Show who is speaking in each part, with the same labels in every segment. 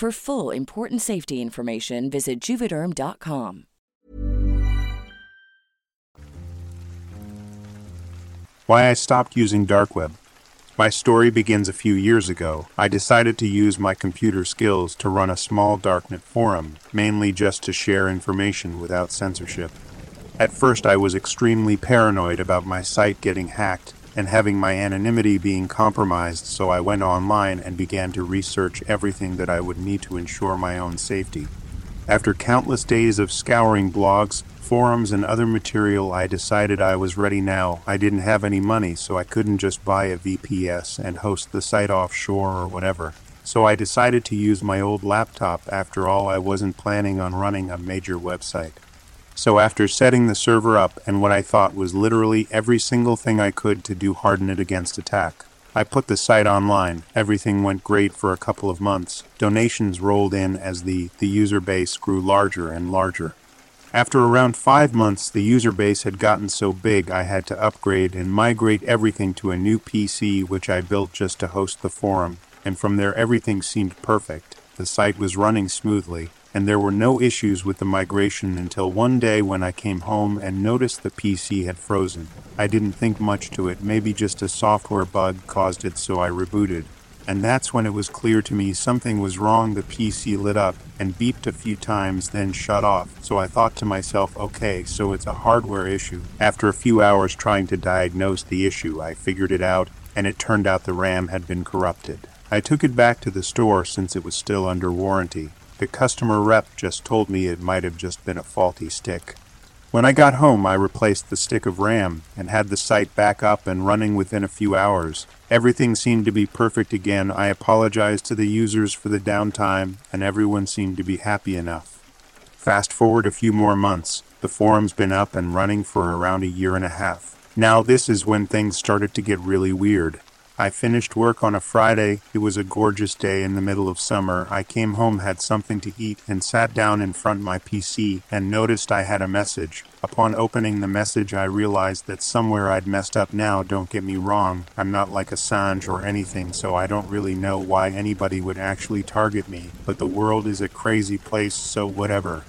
Speaker 1: For full important safety information, visit juvederm.com.
Speaker 2: Why I stopped using dark web. My story begins a few years ago. I decided to use my computer skills to run a small darknet forum, mainly just to share information without censorship. At first, I was extremely paranoid about my site getting hacked and having my anonymity being compromised, so I went online and began to research everything that I would need to ensure my own safety. After countless days of scouring blogs, forums, and other material, I decided I was ready now. I didn't have any money, so I couldn't just buy a VPS and host the site offshore or whatever. So I decided to use my old laptop. After all, I wasn't planning on running a major website. So after setting the server up and what I thought was literally every single thing I could to do harden it against attack, I put the site online. Everything went great for a couple of months. Donations rolled in as the, the user base grew larger and larger. After around five months, the user base had gotten so big I had to upgrade and migrate everything to a new PC, which I built just to host the forum, and from there everything seemed perfect. The site was running smoothly, and there were no issues with the migration until one day when I came home and noticed the PC had frozen. I didn't think much to it, maybe just a software bug caused it, so I rebooted. And that's when it was clear to me something was wrong. The PC lit up and beeped a few times, then shut off. So I thought to myself, okay, so it's a hardware issue. After a few hours trying to diagnose the issue, I figured it out, and it turned out the RAM had been corrupted. I took it back to the store since it was still under warranty. The customer rep just told me it might have just been a faulty stick. When I got home, I replaced the stick of RAM and had the site back up and running within a few hours. Everything seemed to be perfect again. I apologized to the users for the downtime, and everyone seemed to be happy enough. Fast forward a few more months, the forum's been up and running for around a year and a half. Now, this is when things started to get really weird. I finished work on a Friday. It was a gorgeous day in the middle of summer. I came home, had something to eat, and sat down in front of my PC and noticed I had a message. Upon opening the message, I realized that somewhere I'd messed up now. Don't get me wrong, I'm not like Assange or anything, so I don't really know why anybody would actually target me, but the world is a crazy place, so whatever.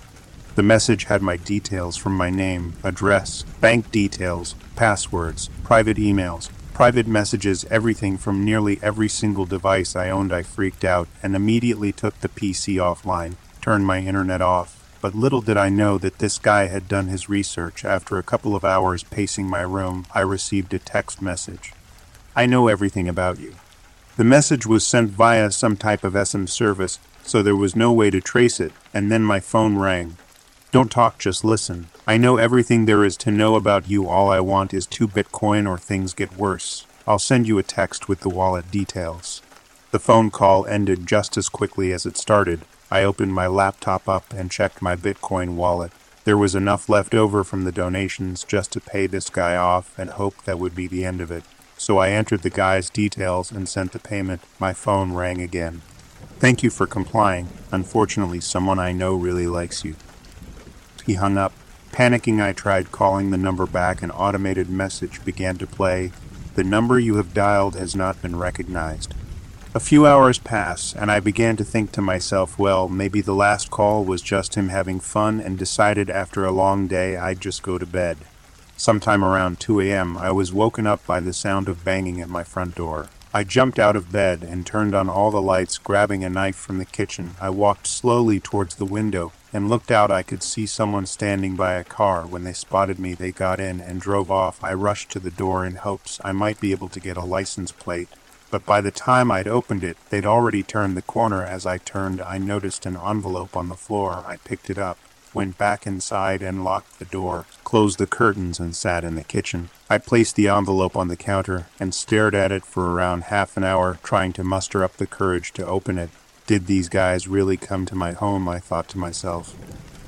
Speaker 2: The message had my details from my name, address, bank details, passwords, private emails, private messages, everything from nearly every single device I owned. I freaked out and immediately took the PC offline, turned my internet off. But little did I know that this guy had done his research. After a couple of hours pacing my room, I received a text message. I know everything about you. The message was sent via some type of SM service, so there was no way to trace it, and then my phone rang. Don't talk, just listen. I know everything there is to know about you. All I want is two Bitcoin or things get worse. I'll send you a text with the wallet details. The phone call ended just as quickly as it started. I opened my laptop up and checked my Bitcoin wallet. There was enough left over from the donations just to pay this guy off and hope that would be the end of it. So I entered the guy's details and sent the payment. My phone rang again. Thank you for complying. Unfortunately, someone I know really likes you. He hung up. Panicking, I tried calling the number back. An automated message began to play. The number you have dialed has not been recognized. A few hours pass, and I began to think to myself, well, maybe the last call was just him having fun and decided after a long day I'd just go to bed. Sometime around 2 a.m., I was woken up by the sound of banging at my front door. I jumped out of bed and turned on all the lights, grabbing a knife from the kitchen. I walked slowly towards the window and looked out. I could see someone standing by a car. When they spotted me, they got in and drove off. I rushed to the door in hopes I might be able to get a license plate. But by the time I'd opened it, they'd already turned the corner. As I turned, I noticed an envelope on the floor. I picked it up went back inside and locked the door, closed the curtains, and sat in the kitchen. I placed the envelope on the counter and stared at it for around half an hour, trying to muster up the courage to open it. Did these guys really come to my home? I thought to myself.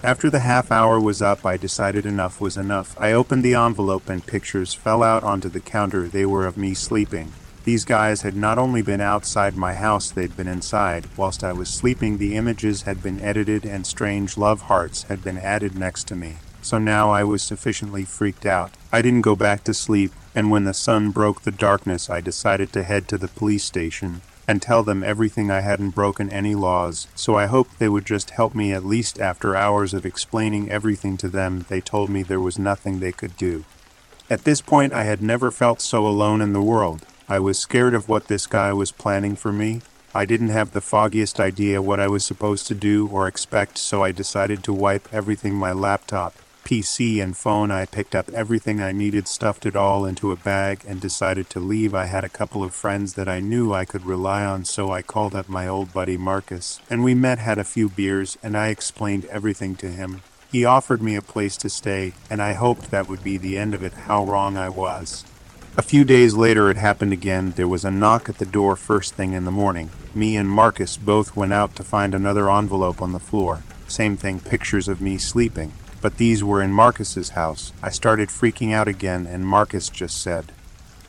Speaker 2: After the half hour was up, I decided enough was enough. I opened the envelope and pictures fell out onto the counter. They were of me sleeping. These guys had not only been outside my house, they'd been inside. Whilst I was sleeping, the images had been edited and strange love hearts had been added next to me. So now I was sufficiently freaked out. I didn't go back to sleep, and when the sun broke the darkness, I decided to head to the police station and tell them everything I hadn't broken any laws, so I hoped they would just help me at least after hours of explaining everything to them. They told me there was nothing they could do. At this point, I had never felt so alone in the world. I was scared of what this guy was planning for me. I didn't have the foggiest idea what I was supposed to do or expect, so I decided to wipe everything my laptop, PC, and phone. I picked up everything I needed, stuffed it all into a bag, and decided to leave. I had a couple of friends that I knew I could rely on, so I called up my old buddy Marcus, and we met, had a few beers, and I explained everything to him. He offered me a place to stay, and I hoped that would be the end of it. How wrong I was. A few days later, it happened again. There was a knock at the door first thing in the morning. Me and Marcus both went out to find another envelope on the floor. Same thing, pictures of me sleeping. But these were in Marcus's house. I started freaking out again, and Marcus just said,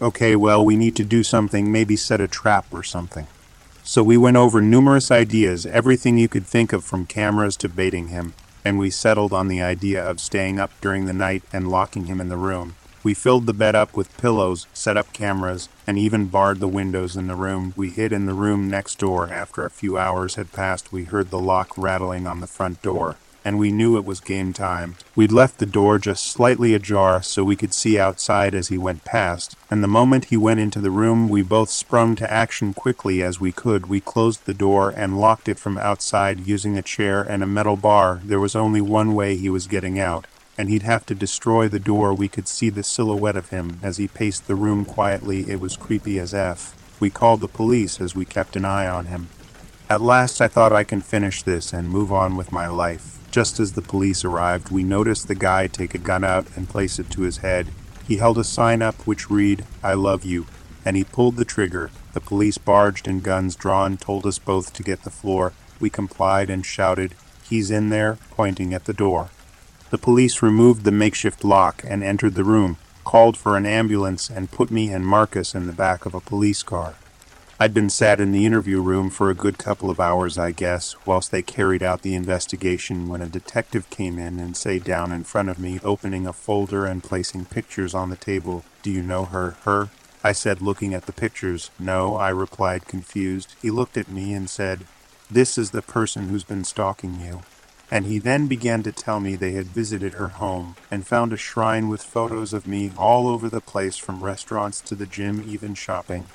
Speaker 2: Okay, well, we need to do something, maybe set a trap or something. So we went over numerous ideas, everything you could think of from cameras to baiting him, and we settled on the idea of staying up during the night and locking him in the room. We filled the bed up with pillows, set up cameras, and even barred the windows in the room. We hid in the room next door. After a few hours had passed, we heard the lock rattling on the front door, and we knew it was game time. We'd left the door just slightly ajar so we could see outside as he went past, and the moment he went into the room, we both sprung to action quickly as we could. We closed the door and locked it from outside using a chair and a metal bar. There was only one way he was getting out and he'd have to destroy the door. We could see the silhouette of him as he paced the room quietly. It was creepy as F. We called the police as we kept an eye on him. At last, I thought I can finish this and move on with my life. Just as the police arrived, we noticed the guy take a gun out and place it to his head. He held a sign up which read, I love you, and he pulled the trigger. The police barged and guns drawn told us both to get the floor. We complied and shouted, He's in there, pointing at the door. The police removed the makeshift lock and entered the room, called for an ambulance, and put me and Marcus in the back of a police car. I'd been sat in the interview room for a good couple of hours, I guess, whilst they carried out the investigation when a detective came in and sat down in front of me, opening a folder and placing pictures on the table. Do you know her? Her? I said, looking at the pictures. No, I replied, confused. He looked at me and said, This is the person who's been stalking you. And he then began to tell me they had visited her home and found a shrine with photos of me all over the place from restaurants to the gym, even shopping.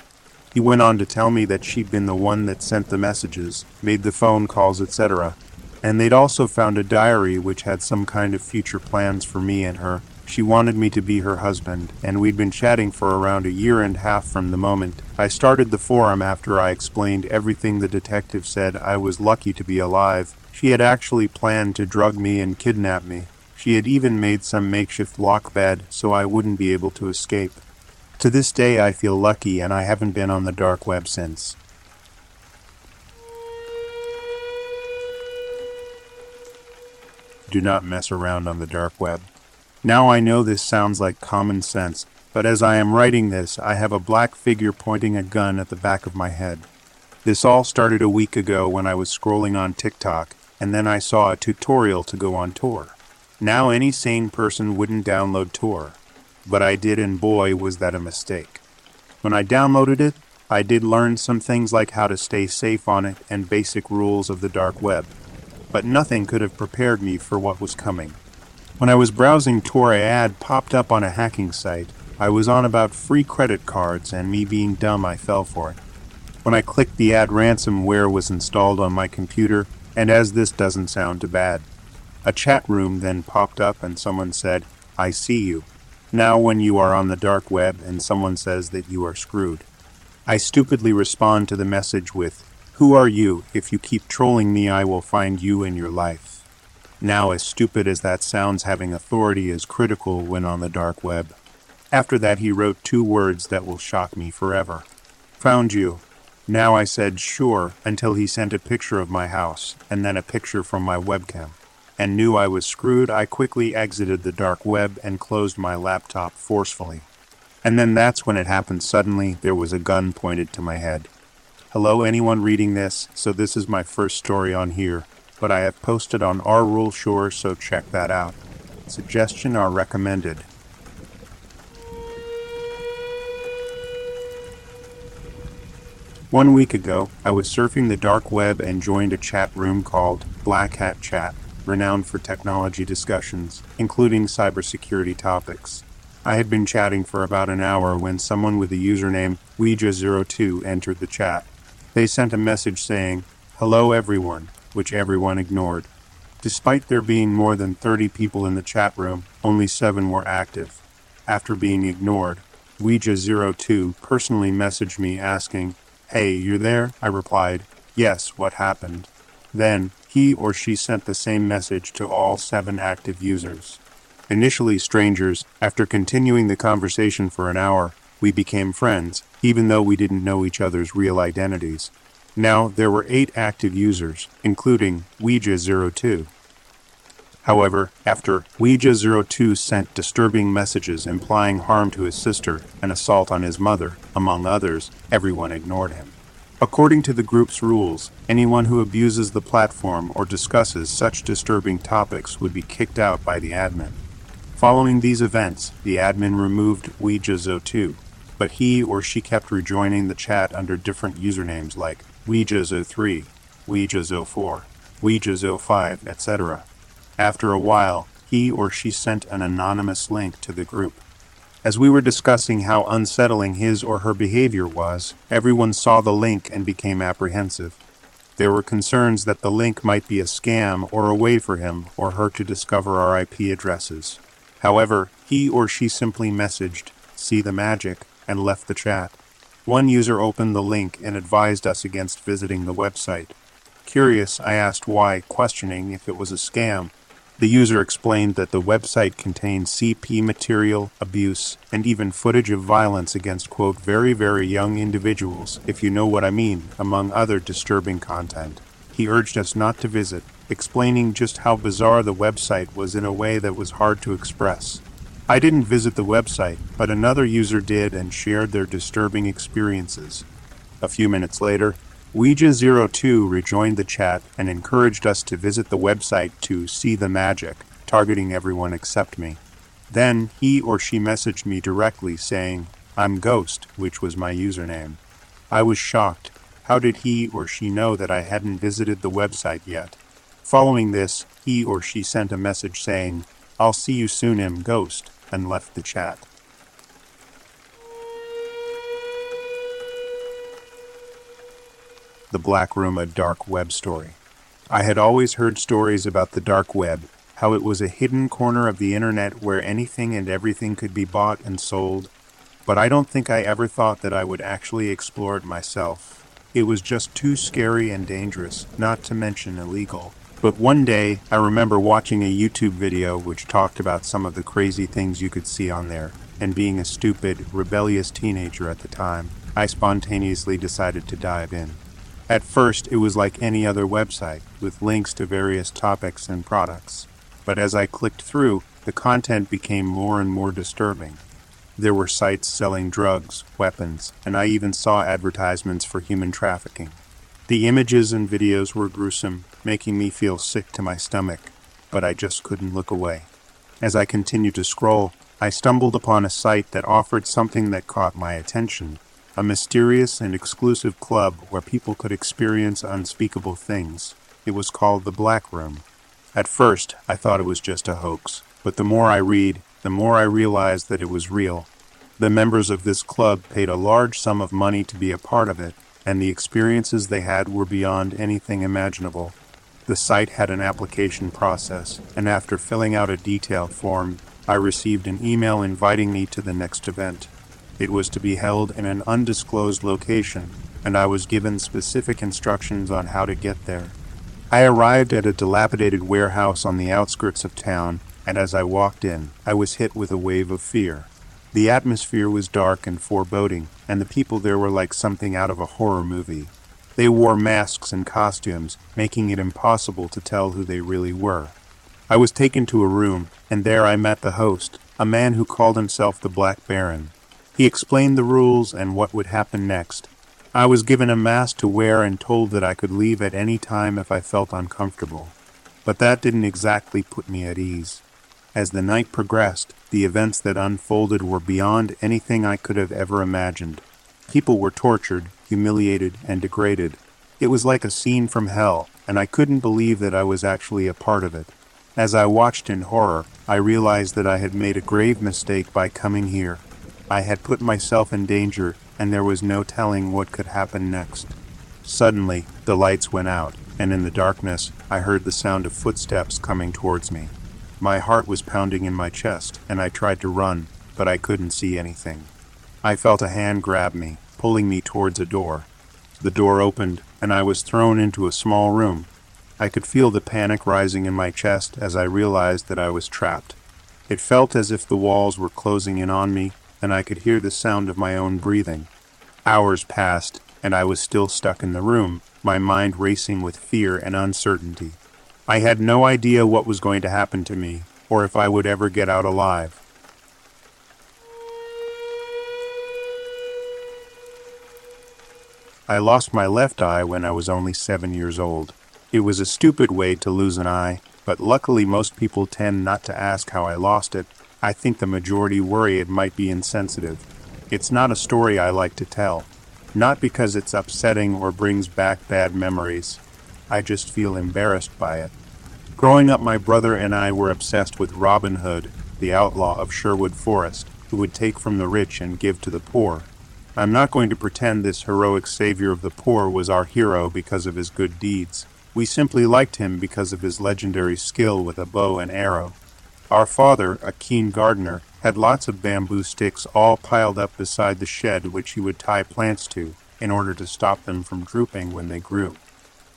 Speaker 2: He went on to tell me that she'd been the one that sent the messages, made the phone calls, etc. And they'd also found a diary which had some kind of future plans for me and her. She wanted me to be her husband, and we'd been chatting for around a year and a half from the moment. I started the forum after I explained everything the detective said I was lucky to be alive. She had actually planned to drug me and kidnap me. She had even made some makeshift lock bed so I wouldn't be able to escape. To this day, I feel lucky and I haven't been on the dark web since. Do not mess around on the dark web. Now I know this sounds like common sense, but as I am writing this, I have a black figure pointing a gun at the back of my head. This all started a week ago when I was scrolling on TikTok, and then I saw a tutorial to go on Tor. Now any sane person wouldn't download Tor, but I did, and boy, was that a mistake. When I downloaded it, I did learn some things like how to stay safe on it and basic rules of the dark web, but nothing could have prepared me for what was coming. When I was browsing Tor, a ad popped up on a hacking site. I was on about free credit cards, and me being dumb, I fell for it. When I clicked the ad, ransomware was installed on my computer, and as this doesn't sound too bad, a chat room then popped up and someone said, I see you. Now, when you are on the dark web and someone says that you are screwed, I stupidly respond to the message with, Who are you? If you keep trolling me, I will find you in your life. Now, as stupid as that sounds, having authority is critical when on the dark web. After that, he wrote two words that will shock me forever Found you. Now I said sure until he sent a picture of my house and then a picture from my webcam and knew I was screwed, I quickly exited the dark web and closed my laptop forcefully. And then that's when it happened suddenly. There was a gun pointed to my head. Hello, anyone reading this? So, this is my first story on here, but I have posted on our rule shore, so check that out. Suggestion are recommended. One week ago, I was surfing the dark web and joined a chat room called Black Hat Chat renowned for technology discussions, including cybersecurity topics. I had been chatting for about an hour when someone with the username Ouija02 entered the chat. They sent a message saying, Hello everyone, which everyone ignored. Despite there being more than 30 people in the chat room, only 7 were active. After being ignored, Ouija02 personally messaged me asking, Hey, you're there? I replied, Yes, what happened? Then, he or she sent the same message to all seven active users. Initially strangers, after continuing the conversation for an hour, we became friends, even though we didn't know each other's real identities. Now there were eight active users, including Ouija02. However, after Ouija02 sent disturbing messages implying harm to his sister and assault on his mother, among others, everyone ignored him. According to the group's rules, anyone who abuses the platform or discusses such disturbing topics would be kicked out by the admin. Following these events, the admin removed Ouija02, but he or she kept rejoining the chat under different usernames like Ouija03, Ouija04, Ouija05, etc. After a while, he or she sent an anonymous link to the group. As we were discussing how unsettling his or her behavior was, everyone saw the link and became apprehensive. There were concerns that the link might be a scam or a way for him or her to discover our IP addresses. However, he or she simply messaged, see the magic, and left the chat. One user opened the link and advised us against visiting the website. Curious, I asked why, questioning if it was a scam. The user explained that the website contained CP material, abuse, and even footage of violence against, quote, very, very young individuals, if you know what I mean, among other disturbing content. He urged us not to visit, explaining just how bizarre the website was in a way that was hard to express. I didn't visit the website, but another user did and shared their disturbing experiences. A few minutes later, Ouija02 rejoined the chat and encouraged us to visit the website to see the magic, targeting everyone except me. Then he or she messaged me directly saying, I'm Ghost, which was my username. I was shocked. How did he or she know that I hadn't visited the website yet? Following this, he or she sent a message saying, I'll see you soon, M. Ghost, and left the chat. The Black Room, a dark web story. I had always heard stories about the dark web, how it was a hidden corner of the internet where anything and everything could be bought and sold, but I don't think I ever thought that I would actually explore it myself. It was just too scary and dangerous, not to mention illegal. But one day, I remember watching a YouTube video which talked about some of the crazy things you could see on there, and being a stupid, rebellious teenager at the time, I spontaneously decided to dive in. At first, it was like any other website, with links to various topics and products. But as I clicked through, the content became more and more disturbing. There were sites selling drugs, weapons, and I even saw advertisements for human trafficking. The images and videos were gruesome, making me feel sick to my stomach, but I just couldn't look away. As I continued to scroll, I stumbled upon a site that offered something that caught my attention a mysterious and exclusive club where people could experience unspeakable things. It was called the Black Room. At first, I thought it was just a hoax, but the more I read, the more I realized that it was real. The members of this club paid a large sum of money to be a part of it, and the experiences they had were beyond anything imaginable. The site had an application process, and after filling out a detail form, I received an email inviting me to the next event. It was to be held in an undisclosed location, and I was given specific instructions on how to get there. I arrived at a dilapidated warehouse on the outskirts of town, and as I walked in, I was hit with a wave of fear. The atmosphere was dark and foreboding, and the people there were like something out of a horror movie. They wore masks and costumes, making it impossible to tell who they really were. I was taken to a room, and there I met the host, a man who called himself the Black Baron. He explained the rules and what would happen next. I was given a mask to wear and told that I could leave at any time if I felt uncomfortable. But that didn't exactly put me at ease. As the night progressed, the events that unfolded were beyond anything I could have ever imagined. People were tortured, humiliated, and degraded. It was like a scene from hell, and I couldn't believe that I was actually a part of it. As I watched in horror, I realized that I had made a grave mistake by coming here. I had put myself in danger, and there was no telling what could happen next. Suddenly, the lights went out, and in the darkness, I heard the sound of footsteps coming towards me. My heart was pounding in my chest, and I tried to run, but I couldn't see anything. I felt a hand grab me, pulling me towards a door. The door opened, and I was thrown into a small room. I could feel the panic rising in my chest as I realized that I was trapped. It felt as if the walls were closing in on me, and I could hear the sound of my own breathing. Hours passed, and I was still stuck in the room, my mind racing with fear and uncertainty. I had no idea what was going to happen to me, or if I would ever get out alive. I lost my left eye when I was only seven years old. It was a stupid way to lose an eye, but luckily most people tend not to ask how I lost it I think the majority worry it might be insensitive. It's not a story I like to tell. Not because it's upsetting or brings back bad memories. I just feel embarrassed by it. Growing up, my brother and I were obsessed with Robin Hood, the outlaw of Sherwood Forest, who would take from the rich and give to the poor. I'm not going to pretend this heroic savior of the poor was our hero because of his good deeds. We simply liked him because of his legendary skill with a bow and arrow. Our father, a keen gardener, had lots of bamboo sticks all piled up beside the shed which he would tie plants to in order to stop them from drooping when they grew.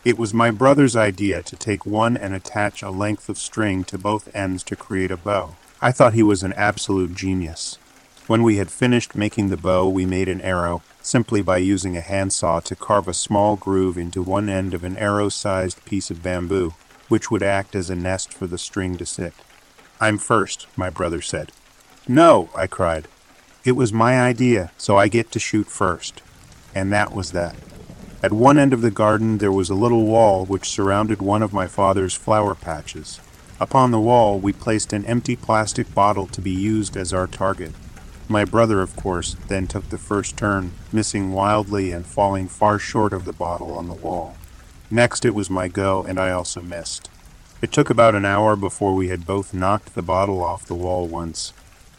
Speaker 2: It was my brother's idea to take one and attach a length of string to both ends to create a bow. I thought he was an absolute genius. When we had finished making the bow, we made an arrow simply by using a handsaw to carve a small groove into one end of an arrow sized piece of bamboo, which would act as a nest for the string to sit. I'm first, my brother said. No, I cried. It was my idea, so I get to shoot first. And that was that. At one end of the garden there was a little wall which surrounded one of my father's flower patches. Upon the wall we placed an empty plastic bottle to be used as our target. My brother, of course, then took the first turn, missing wildly and falling far short of the bottle on the wall. Next it was my go, and I also missed. It took about an hour before we had both knocked the bottle off the wall once.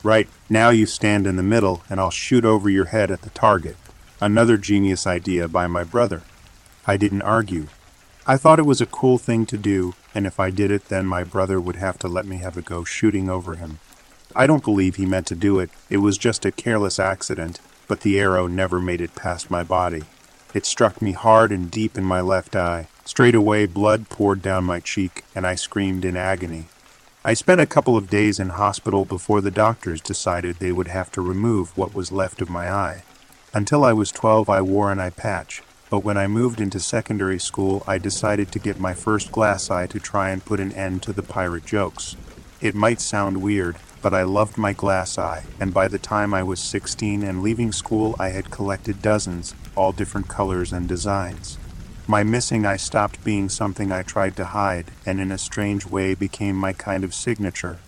Speaker 2: Right, now you stand in the middle, and I'll shoot over your head at the target. Another genius idea by my brother. I didn't argue. I thought it was a cool thing to do, and if I did it, then my brother would have to let me have a go shooting over him. I don't believe he meant to do it. It was just a careless accident, but the arrow never made it past my body. It struck me hard and deep in my left eye. Straight away, blood poured down my cheek, and I screamed in agony. I spent a couple of days in hospital before the doctors decided they would have to remove what was left of my eye. Until I was 12, I wore an eye patch, but when I moved into secondary school, I decided to get my first glass eye to try and put an end to the pirate jokes. It might sound weird, but I loved my glass eye, and by the time I was 16 and leaving school, I had collected dozens, all different colors and designs. My missing I stopped being something I tried to hide, and in a strange way became my kind of signature.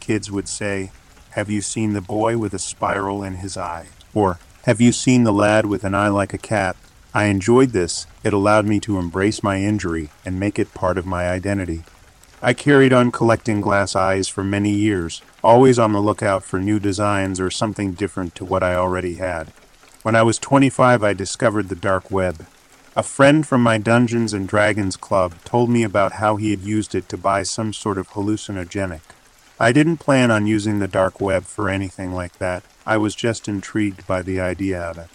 Speaker 2: Kids would say, Have you seen the boy with a spiral in his eye? Or, have you seen the lad with an eye like a cat? I enjoyed this. It allowed me to embrace my injury and make it part of my identity. I carried on collecting glass eyes for many years, always on the lookout for new designs or something different to what I already had. When I was 25, I discovered the dark web. A friend from my Dungeons and Dragons club told me about how he had used it to buy some sort of hallucinogenic. I didn't plan on using the dark web for anything like that. I was just intrigued by the idea of it.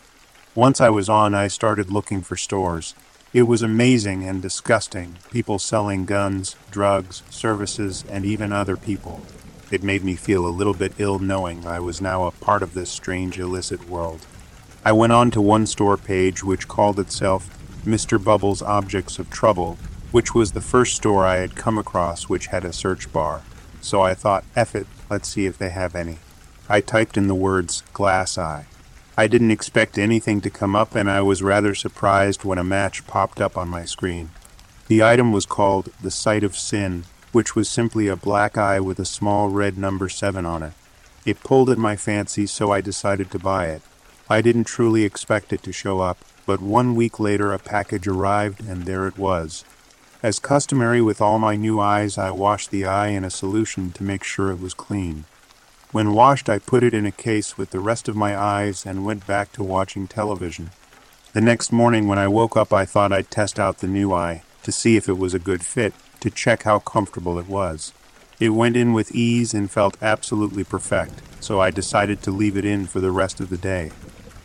Speaker 2: Once I was on, I started looking for stores. It was amazing and disgusting. People selling guns, drugs, services, and even other people. It made me feel a little bit ill knowing I was now a part of this strange illicit world. I went on to one store page which called itself Mr. Bubbles Objects of Trouble, which was the first store I had come across which had a search bar so I thought, F it, let's see if they have any. I typed in the words glass eye. I didn't expect anything to come up, and I was rather surprised when a match popped up on my screen. The item was called The Sight of Sin, which was simply a black eye with a small red number 7 on it. It pulled at my fancy, so I decided to buy it. I didn't truly expect it to show up, but one week later a package arrived, and there it was as customary with all my new eyes, I washed the eye in a solution to make sure it was clean. When washed, I put it in a case with the rest of my eyes and went back to watching television. The next morning, when I woke up, I thought I'd test out the new eye to see if it was a good fit, to check how comfortable it was. It went in with ease and felt absolutely perfect, so I decided to leave it in for the rest of the day.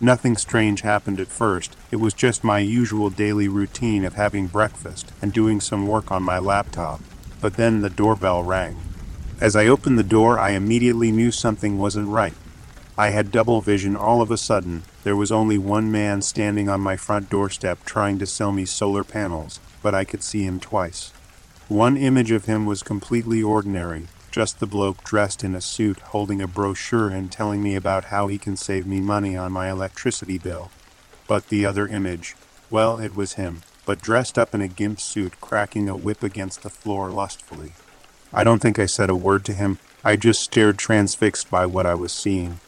Speaker 2: Nothing strange happened at first. It was just my usual daily routine of having breakfast and doing some work on my laptop. But then the doorbell rang. As I opened the door, I immediately knew something wasn't right. I had double vision all of a sudden. There was only one man standing on my front doorstep trying to sell me solar panels, but I could see him twice. One image of him was completely ordinary, just the bloke dressed in a suit holding a brochure and telling me about how he can save me money on my electricity bill. But the other image, well, it was him, but dressed up in a gimp suit, cracking a whip against the floor lustfully. I don't think I said a word to him. I just stared transfixed by what I was seeing.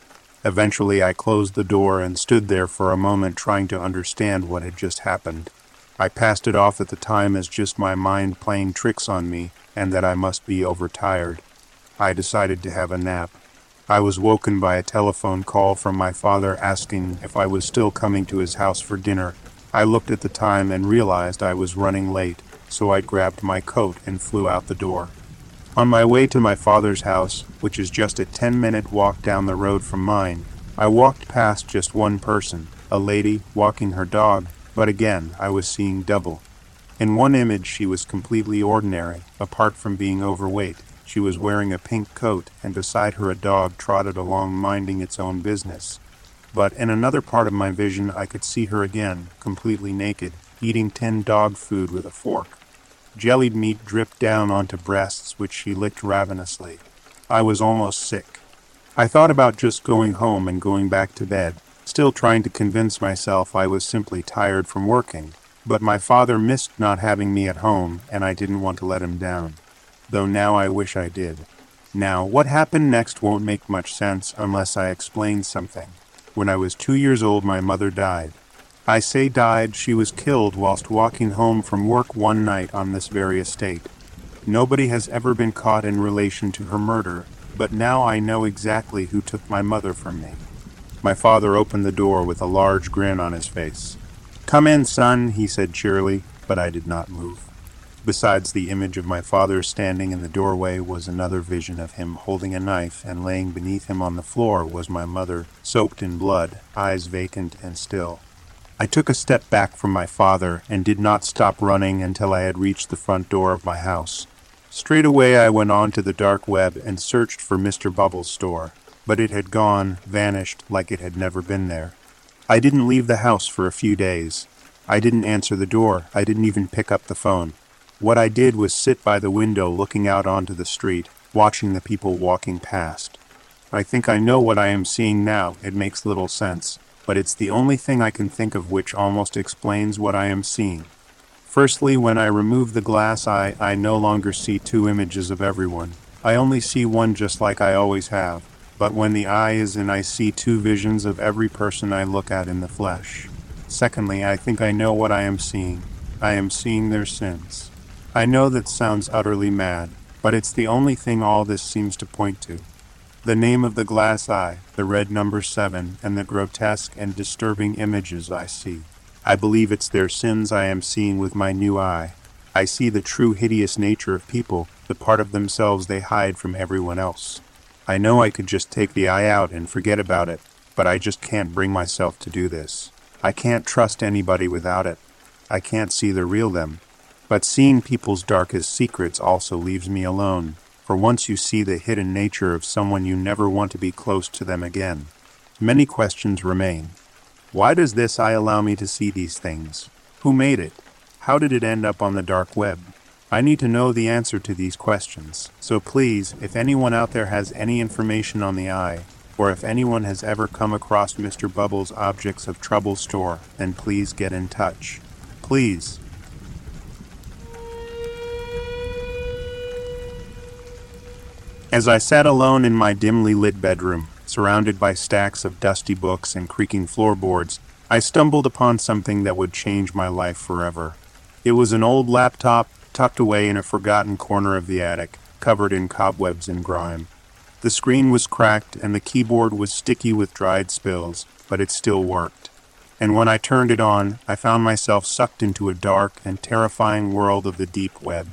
Speaker 2: Eventually, I closed the door and stood there for a moment trying to understand what had just happened. I passed it off at the time as just my mind playing tricks on me and that I must be overtired. I decided to have a nap. I was woken by a telephone call from my father asking if I was still coming to his house for dinner. I looked at the time and realized I was running late, so I grabbed my coat and flew out the door. On my way to my father's house, which is just a 10 minute walk down the road from mine, I walked past just one person, a lady walking her dog, but again I was seeing double. In one image, she was completely ordinary, apart from being overweight. She was wearing a pink coat, and beside her, a dog trotted along minding its own business. But in another part of my vision, I could see her again, completely naked, eating tin dog food with a fork. Jellied meat dripped down onto breasts, which she licked ravenously. I was almost sick. I thought about just going home and going back to bed, still trying to convince myself I was simply tired from working. But my father missed not having me at home, and I didn't want to let him down. Though now I wish I did. Now, what happened next won't make much sense unless I explain something. When I was two years old, my mother died. I say died, she was killed whilst walking home from work one night on this very estate. Nobody has ever been caught in relation to her murder, but now I know exactly who took my mother from me. My father opened the door with a large grin on his face. Come in, son, he said cheerily, but I did not move. Besides the image of my father standing in the doorway was another vision of him holding a knife, and laying beneath him on the floor was my mother, soaked in blood, eyes vacant and still. I took a step back from my father and did not stop running until I had reached the front door of my house. Straight away I went on to the dark web and searched for Mr. Bubbles' store, but it had gone, vanished, like it had never been there. I didn't leave the house for a few days. I didn't answer the door. I didn't even pick up the phone. What I did was sit by the window looking out onto the street, watching the people walking past. I think I know what I am seeing now. It makes little sense but it's the only thing I can think of which almost explains what I am seeing. Firstly, when I remove the glass eye, I no longer see two images of everyone. I only see one just like I always have. But when the eye is in, I see two visions of every person I look at in the flesh. Secondly, I think I know what I am seeing. I am seeing their sins. I know that sounds utterly mad, but it's the only thing all this seems to point to. The name of the glass eye, the red number seven, and the grotesque and disturbing images I see. I believe it's their sins I am seeing with my new eye. I see the true hideous nature of people, the part of themselves they hide from everyone else. I know I could just take the eye out and forget about it, but I just can't bring myself to do this. I can't trust anybody without it. I can't see the real them. But seeing people's darkest secrets also leaves me alone, for once you see the hidden nature of someone you never want to be close to them again. Many questions remain. Why does this eye allow me to see these things? Who made it? How did it end up on the dark web? I need to know the answer to these questions. So please, if anyone out there has any information on the eye, or if anyone has ever come across Mr. Bubbles' Objects of Trouble store, then please get in touch. Please. As I sat alone in my dimly lit bedroom, surrounded by stacks of dusty books and creaking floorboards, I stumbled upon something that would change my life forever. It was an old laptop tucked away in a forgotten corner of the attic, covered in cobwebs and grime. The screen was cracked and the keyboard was sticky with dried spills, but it still worked. And when I turned it on, I found myself sucked into a dark and terrifying world of the deep web.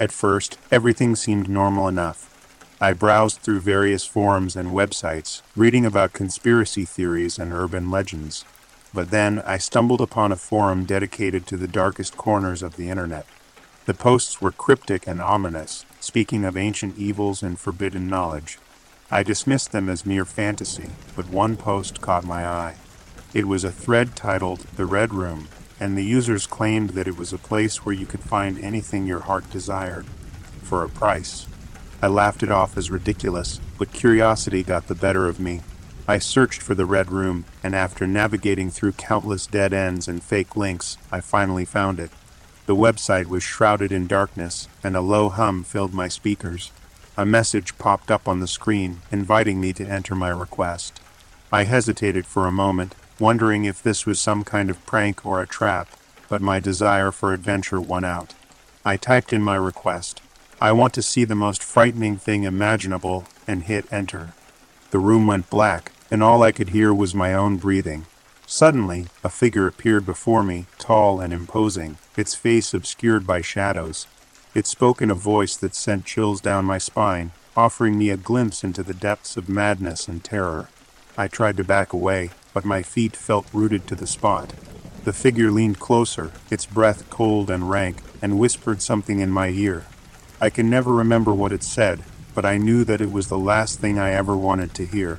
Speaker 2: At first, everything seemed normal enough. I browsed through various forums and websites, reading about conspiracy theories and urban legends. But then I stumbled upon a forum dedicated to the darkest corners of the internet. The posts were cryptic and ominous, speaking of ancient evils and forbidden knowledge. I dismissed them as mere fantasy, but one post caught my eye. It was a thread titled The Red Room, and the users claimed that it was a place where you could find anything your heart desired, for a price. I laughed it off as ridiculous, but curiosity got the better of me. I searched for the Red Room, and after navigating through countless dead ends and fake links, I finally found it. The website was shrouded in darkness, and a low hum filled my speakers. A message popped up on the screen, inviting me to enter my request. I hesitated for a moment, wondering if this was some kind of prank or a trap, but my desire for adventure won out. I typed in my request, I want to see the most frightening thing imaginable, and hit enter. The room went black, and all I could hear was my own breathing. Suddenly, a figure appeared before me, tall and imposing, its face obscured by shadows. It spoke in a voice that sent chills down my spine, offering me a glimpse into the depths of madness and terror. I tried to back away, but my feet felt rooted to the spot. The figure leaned closer, its breath cold and rank, and whispered something in my ear. I can never remember what it said, but I knew that it was the last thing I ever wanted to hear.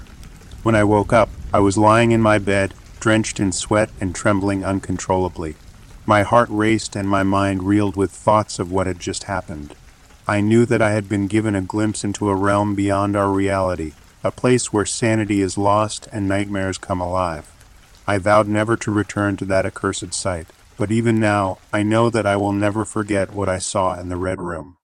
Speaker 2: When I woke up, I was lying in my bed, drenched in sweat and trembling uncontrollably. My heart raced and my mind reeled with thoughts of what had just happened. I knew that I had been given a glimpse into a realm beyond our reality, a place where sanity is lost and nightmares come alive. I vowed never to return to that accursed site, but even now I know that I will never forget what I saw in the Red Room.